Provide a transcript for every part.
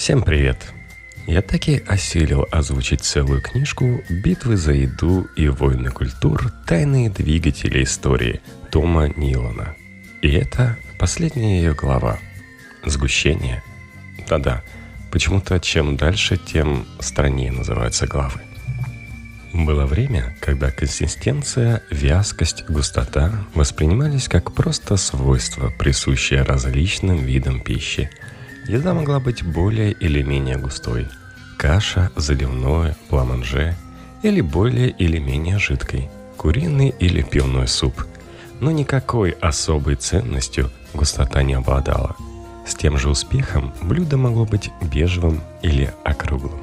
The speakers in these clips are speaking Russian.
Всем привет! Я таки осилил озвучить целую книжку «Битвы за еду и войны культур. Тайные двигатели истории» Тома Нилана. И это последняя ее глава. Сгущение. Да-да, почему-то чем дальше, тем страннее называются главы. Было время, когда консистенция, вязкость, густота воспринимались как просто свойства, присущие различным видам пищи – Еда могла быть более или менее густой. Каша, заливное, пламанже или более или менее жидкой. Куриный или пивной суп. Но никакой особой ценностью густота не обладала. С тем же успехом блюдо могло быть бежевым или округлым.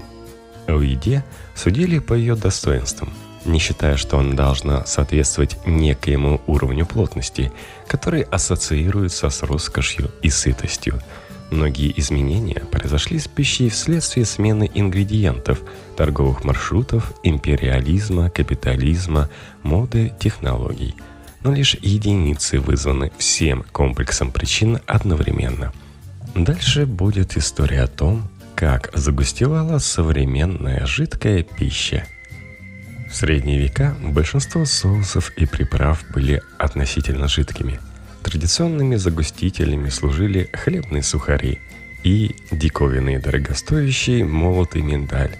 О еде судили по ее достоинствам, не считая, что он должна соответствовать некоему уровню плотности, который ассоциируется с роскошью и сытостью – Многие изменения произошли с пищей вследствие смены ингредиентов, торговых маршрутов, империализма, капитализма, моды, технологий. Но лишь единицы вызваны всем комплексом причин одновременно. Дальше будет история о том, как загустевала современная жидкая пища. В средние века большинство соусов и приправ были относительно жидкими – Традиционными загустителями служили хлебные сухари и диковинный дорогостоящий молотый миндаль,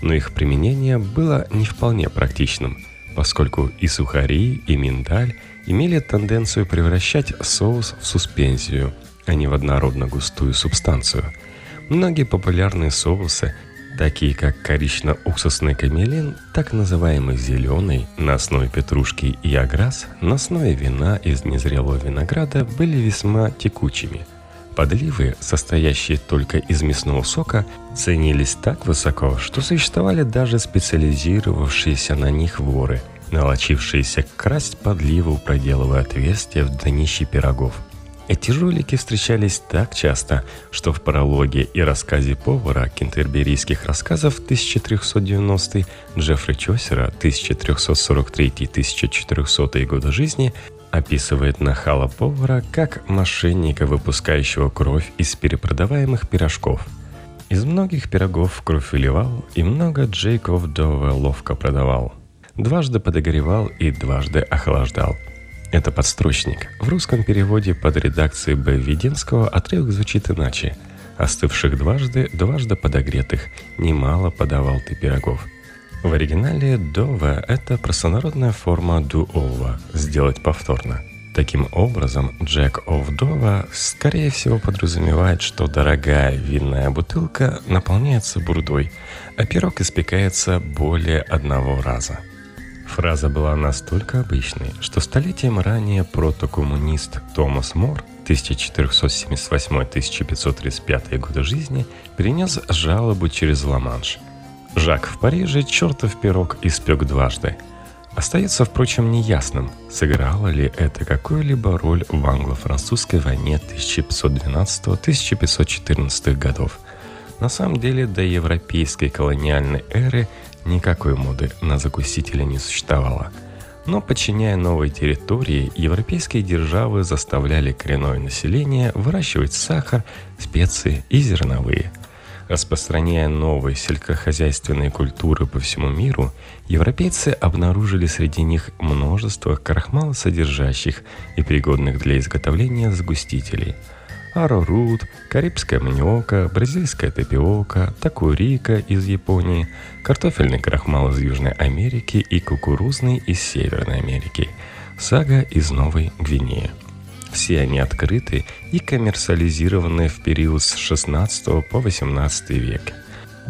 но их применение было не вполне практичным, поскольку и сухари, и миндаль имели тенденцию превращать соус в суспензию, а не в однородно густую субстанцию. Многие популярные соусы такие как корично-уксусный камелин, так называемый зеленый, на основе петрушки и аграс, на основе вина из незрелого винограда были весьма текучими. Подливы, состоящие только из мясного сока, ценились так высоко, что существовали даже специализировавшиеся на них воры, налочившиеся красть подливу, проделывая отверстия в днище пирогов – эти жулики встречались так часто, что в прологе и рассказе повара кентерберийских рассказов 1390 Джеффри Чосера 1343-1400 года жизни описывает нахала повара как мошенника, выпускающего кровь из перепродаваемых пирожков. Из многих пирогов кровь выливал, и много Джейков Дове ловко продавал. Дважды подогревал и дважды охлаждал – это подстрочник. В русском переводе под редакцией Б. Веденского отрывок звучит иначе. «Остывших дважды, дважды подогретых, немало подавал ты пирогов». В оригинале «дова» — это простонародная форма «дуова» — «сделать повторно». Таким образом, Джек оф Дова скорее всего подразумевает, что дорогая винная бутылка наполняется бурдой, а пирог испекается более одного раза – Фраза была настолько обычной, что столетием ранее протокоммунист Томас Мор 1478-1535 годы жизни перенес жалобу через Ла-Манш. Жак в Париже чертов пирог испек дважды. Остается, впрочем, неясным, сыграла ли это какую-либо роль в англо-французской войне 1512-1514 годов. На самом деле, до европейской колониальной эры – Никакой моды на закусителя не существовало. Но, подчиняя новые территории, европейские державы заставляли коренное население выращивать сахар, специи и зерновые. Распространяя новые сельскохозяйственные культуры по всему миру, европейцы обнаружили среди них множество крахмалосодержащих и пригодных для изготовления сгустителей – арорут, карибская маниока, бразильская тапиока, такурика из Японии, картофельный крахмал из Южной Америки и кукурузный из Северной Америки, сага из Новой Гвинеи. Все они открыты и коммерциализированы в период с 16 по 18 век.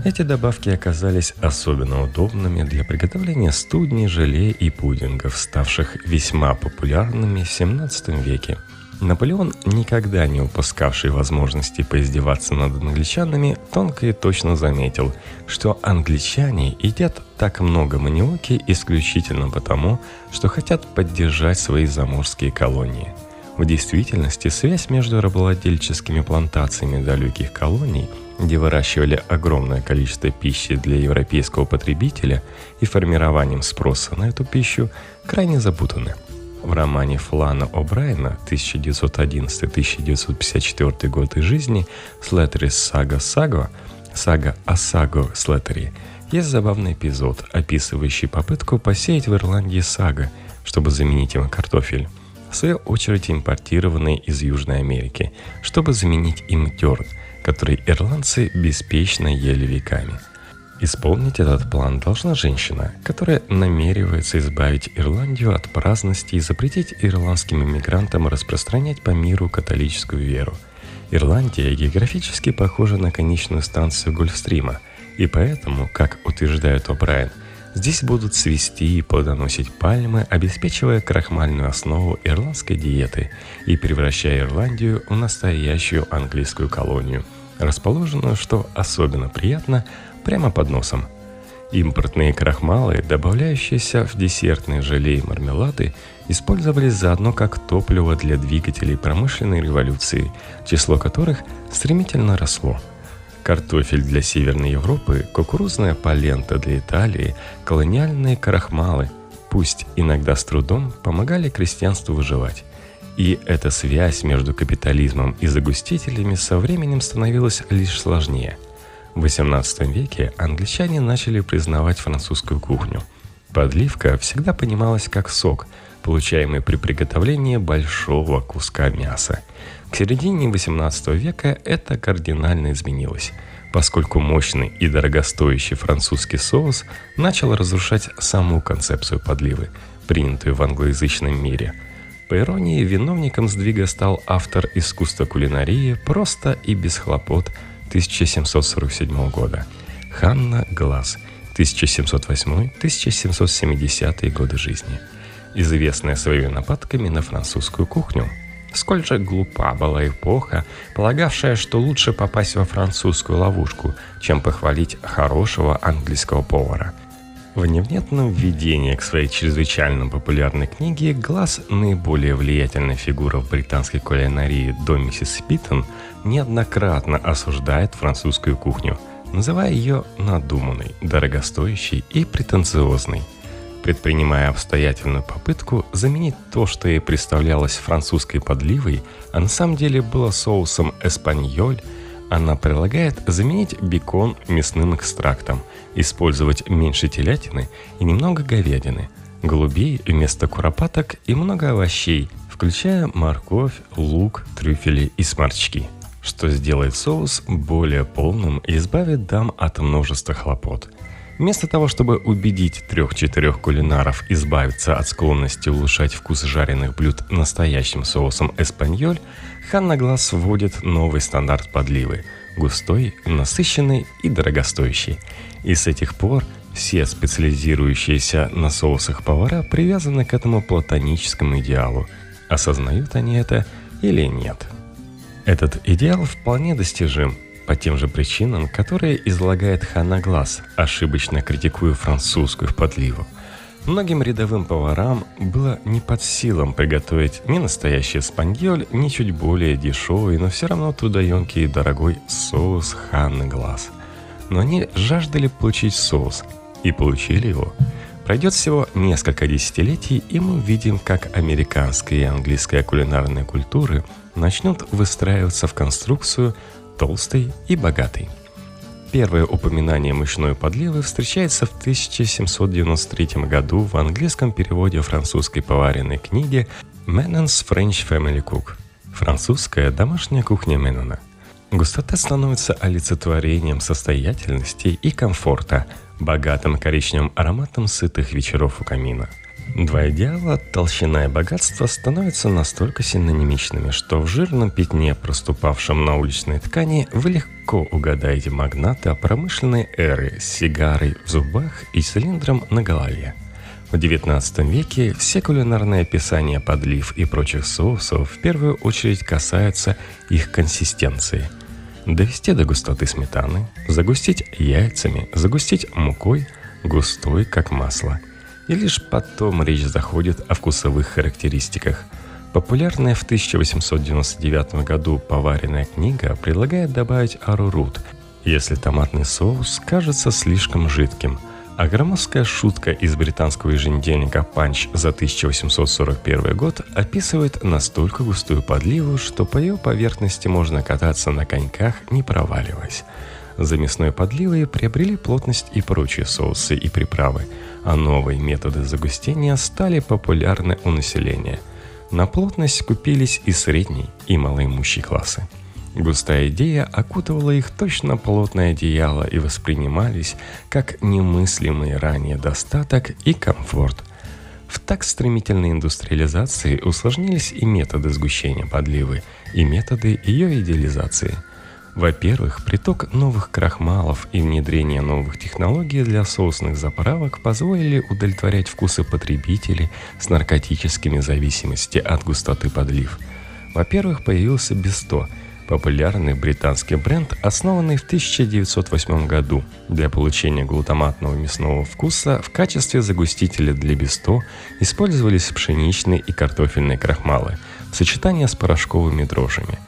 Эти добавки оказались особенно удобными для приготовления студней, желе и пудингов, ставших весьма популярными в 17 веке – Наполеон, никогда не упускавший возможности поиздеваться над англичанами, тонко и точно заметил, что англичане едят так много маниоки исключительно потому, что хотят поддержать свои заморские колонии. В действительности связь между рабовладельческими плантациями далеких колоний, где выращивали огромное количество пищи для европейского потребителя, и формированием спроса на эту пищу крайне запутаны – В романе Флана О'Брайена 1911-1954 годы жизни «Слеттери Сага Саго» сага о Саго Слеттери есть забавный эпизод, описывающий попытку посеять в Ирландии сага, чтобы заменить им картофель. В свою очередь импортированный из Южной Америки, чтобы заменить им терн, который ирландцы беспечно ели веками – Исполнить этот план должна женщина, которая намеревается избавить Ирландию от праздности и запретить ирландским иммигрантам распространять по миру католическую веру. Ирландия географически похожа на конечную станцию Гольфстрима, и поэтому, как утверждает О'Брайен, здесь будут свести и плодоносить пальмы, обеспечивая крахмальную основу ирландской диеты и превращая Ирландию в настоящую английскую колонию, расположенную, что особенно приятно, прямо под носом. Импортные крахмалы, добавляющиеся в десертные желе и мармелады, использовались заодно как топливо для двигателей промышленной революции, число которых стремительно росло. Картофель для Северной Европы, кукурузная полента для Италии, колониальные крахмалы, пусть иногда с трудом, помогали крестьянству выживать. И эта связь между капитализмом и загустителями со временем становилась лишь сложнее – в XVIII веке англичане начали признавать французскую кухню. Подливка всегда понималась как сок, получаемый при приготовлении большого куска мяса. К середине XVIII века это кардинально изменилось, поскольку мощный и дорогостоящий французский соус начал разрушать саму концепцию подливы, принятую в англоязычном мире. По иронии, виновником сдвига стал автор искусства кулинарии просто и без хлопот – 1747 года. Ханна Глаз, 1708-1770 годы жизни. Известная своими нападками на французскую кухню. Сколь же глупа была эпоха, полагавшая, что лучше попасть во французскую ловушку, чем похвалить хорошего английского повара – в невнятном введении к своей чрезвычайно популярной книге «Глаз» наиболее влиятельная фигура в британской кулинарии до миссис Питон неоднократно осуждает французскую кухню, называя ее надуманной, дорогостоящей и претенциозной. Предпринимая обстоятельную попытку заменить то, что ей представлялось французской подливой, а на самом деле было соусом эспаньоль, она предлагает заменить бекон мясным экстрактом, использовать меньше телятины и немного говядины, голубей вместо куропаток и много овощей, включая морковь, лук, трюфели и сморчки – что сделает соус более полным и избавит дам от множества хлопот. Вместо того, чтобы убедить трех-четырех кулинаров избавиться от склонности улучшать вкус жареных блюд настоящим соусом эспаньоль, Ханна Глаз вводит новый стандарт подливы – густой, насыщенный и дорогостоящий. И с этих пор все специализирующиеся на соусах повара привязаны к этому платоническому идеалу. Осознают они это или нет – этот идеал вполне достижим по тем же причинам, которые излагает Ханна Глаз, ошибочно критикуя французскую подливу. Многим рядовым поварам было не под силам приготовить ни настоящий спаньоль, ни чуть более дешевый, но все равно трудоемкий и дорогой соус Ханны Глаз. Но они жаждали получить соус, и получили его. Пройдет всего несколько десятилетий, и мы увидим, как американская и английская кулинарные культуры – начнут выстраиваться в конструкцию толстой и богатой. Первое упоминание мучной подливы встречается в 1793 году в английском переводе французской поваренной книги «Menon's French Family Cook» – французская домашняя кухня Меннона. Густота становится олицетворением состоятельности и комфорта, богатым коричневым ароматом сытых вечеров у камина – Два идеала, толщина и богатство, становятся настолько синонимичными, что в жирном пятне, проступавшем на уличной ткани, вы легко угадаете магната промышленной эры с сигарой в зубах и цилиндром на голове. В XIX веке все кулинарные описания подлив и прочих соусов в первую очередь касаются их консистенции. Довести до густоты сметаны, загустить яйцами, загустить мукой, густой как масло – и лишь потом речь заходит о вкусовых характеристиках. Популярная в 1899 году поваренная книга предлагает добавить арурут, если томатный соус кажется слишком жидким, А громоздкая шутка из британского еженедельника «Панч» за 1841 год описывает настолько густую подливу, что по ее поверхности можно кататься на коньках, не проваливаясь. За мясной подливой приобрели плотность и прочие соусы и приправы, а новые методы загустения стали популярны у населения. На плотность купились и средний, и малоимущий классы – Густая идея окутывала их точно плотное одеяло и воспринимались как немыслимый ранее достаток и комфорт. В так стремительной индустриализации усложнились и методы сгущения подливы, и методы ее идеализации. Во-первых, приток новых крахмалов и внедрение новых технологий для соусных заправок позволили удовлетворять вкусы потребителей с наркотическими зависимостями от густоты подлив. Во-первых, появился бесто – популярный британский бренд, основанный в 1908 году для получения глутаматного мясного вкуса в качестве загустителя для бесто использовались пшеничные и картофельные крахмалы в сочетании с порошковыми дрожжами.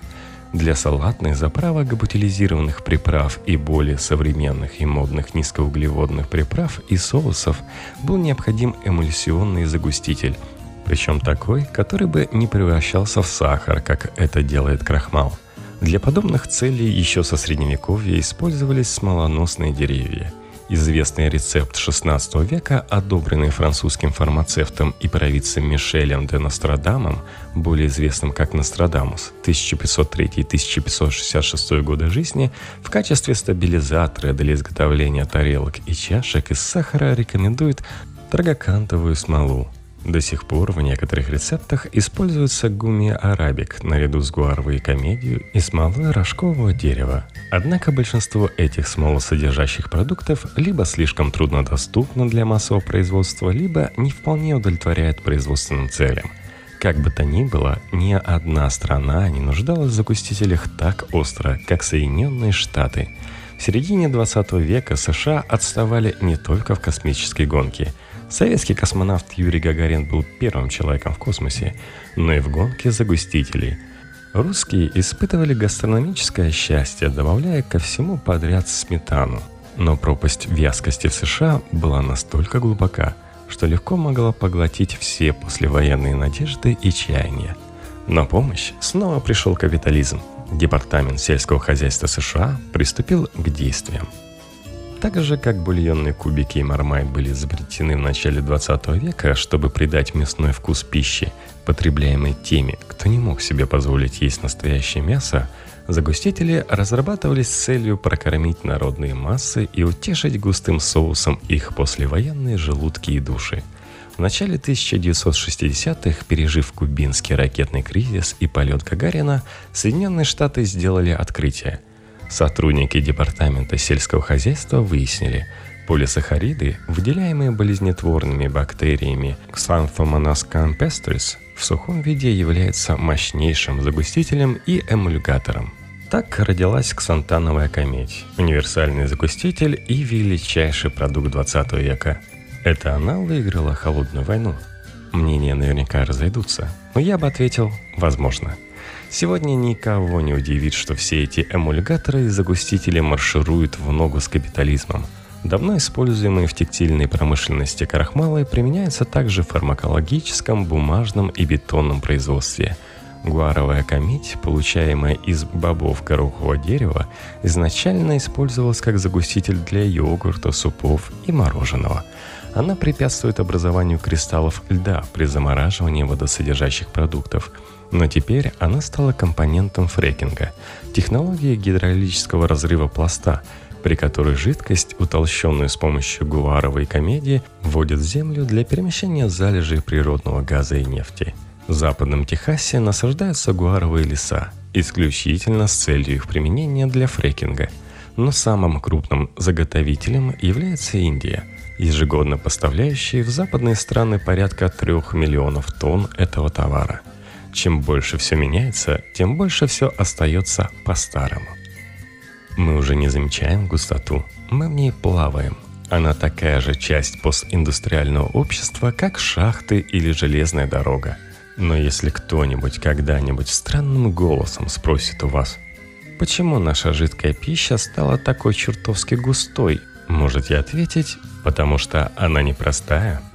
Для салатных заправок бутилизированных приправ и более современных и модных низкоуглеводных приправ и соусов был необходим эмульсионный загуститель, причем такой, который бы не превращался в сахар, как это делает крахмал – для подобных целей еще со средневековья использовались смолоносные деревья. Известный рецепт XVI века, одобренный французским фармацевтом и провидцем Мишелем де Нострадамом, более известным как Нострадамус, 1503-1566 годы жизни, в качестве стабилизатора для изготовления тарелок и чашек из сахара рекомендует трагокантовую смолу, до сих пор в некоторых рецептах используется гумия арабик наряду с гуаровой комедию и смолой рожкового дерева. Однако большинство этих смолосодержащих продуктов либо слишком труднодоступно для массового производства, либо не вполне удовлетворяют производственным целям. Как бы то ни было, ни одна страна не нуждалась в загустителях так остро, как Соединенные Штаты. В середине 20 века США отставали не только в космической гонке – Советский космонавт Юрий Гагарин был первым человеком в космосе, но и в гонке загустителей. Русские испытывали гастрономическое счастье, добавляя ко всему подряд сметану. Но пропасть вязкости в США была настолько глубока, что легко могла поглотить все послевоенные надежды и чаяния. На помощь снова пришел капитализм. Департамент сельского хозяйства США приступил к действиям – так же, как бульонные кубики и мармайт были изобретены в начале 20 века, чтобы придать мясной вкус пищи, потребляемой теми, кто не мог себе позволить есть настоящее мясо, загустители разрабатывались с целью прокормить народные массы и утешить густым соусом их послевоенные желудки и души. В начале 1960-х, пережив кубинский ракетный кризис и полет Гагарина, Соединенные Штаты сделали открытие – Сотрудники Департамента сельского хозяйства выяснили, полисахариды, выделяемые болезнетворными бактериями Xanthomonas campestris, в сухом виде являются мощнейшим загустителем и эмульгатором. Так родилась ксантановая кометь, универсальный загуститель и величайший продукт 20 века. Это она выиграла холодную войну. Мнения наверняка разойдутся, но я бы ответил «возможно». Сегодня никого не удивит, что все эти эмульгаторы и загустители маршируют в ногу с капитализмом. Давно используемые в текстильной промышленности крахмалы применяются также в фармакологическом, бумажном и бетонном производстве. Гуаровая комедь, получаемая из бобов горохового дерева, изначально использовалась как загуститель для йогурта, супов и мороженого. Она препятствует образованию кристаллов льда при замораживании водосодержащих продуктов – но теперь она стала компонентом фрекинга, технологии гидравлического разрыва пласта, при которой жидкость, утолщенную с помощью гуаровой комедии, вводят в землю для перемещения залежей природного газа и нефти. В западном Техасе насаждаются гуаровые леса, исключительно с целью их применения для фрекинга. Но самым крупным заготовителем является Индия, ежегодно поставляющая в западные страны порядка 3 миллионов тонн этого товара – чем больше все меняется, тем больше все остается по-старому. Мы уже не замечаем густоту, мы в ней плаваем. Она такая же часть постиндустриального общества, как шахты или железная дорога. Но если кто-нибудь когда-нибудь странным голосом спросит у вас, почему наша жидкая пища стала такой чертовски густой, можете ответить Потому что она непростая –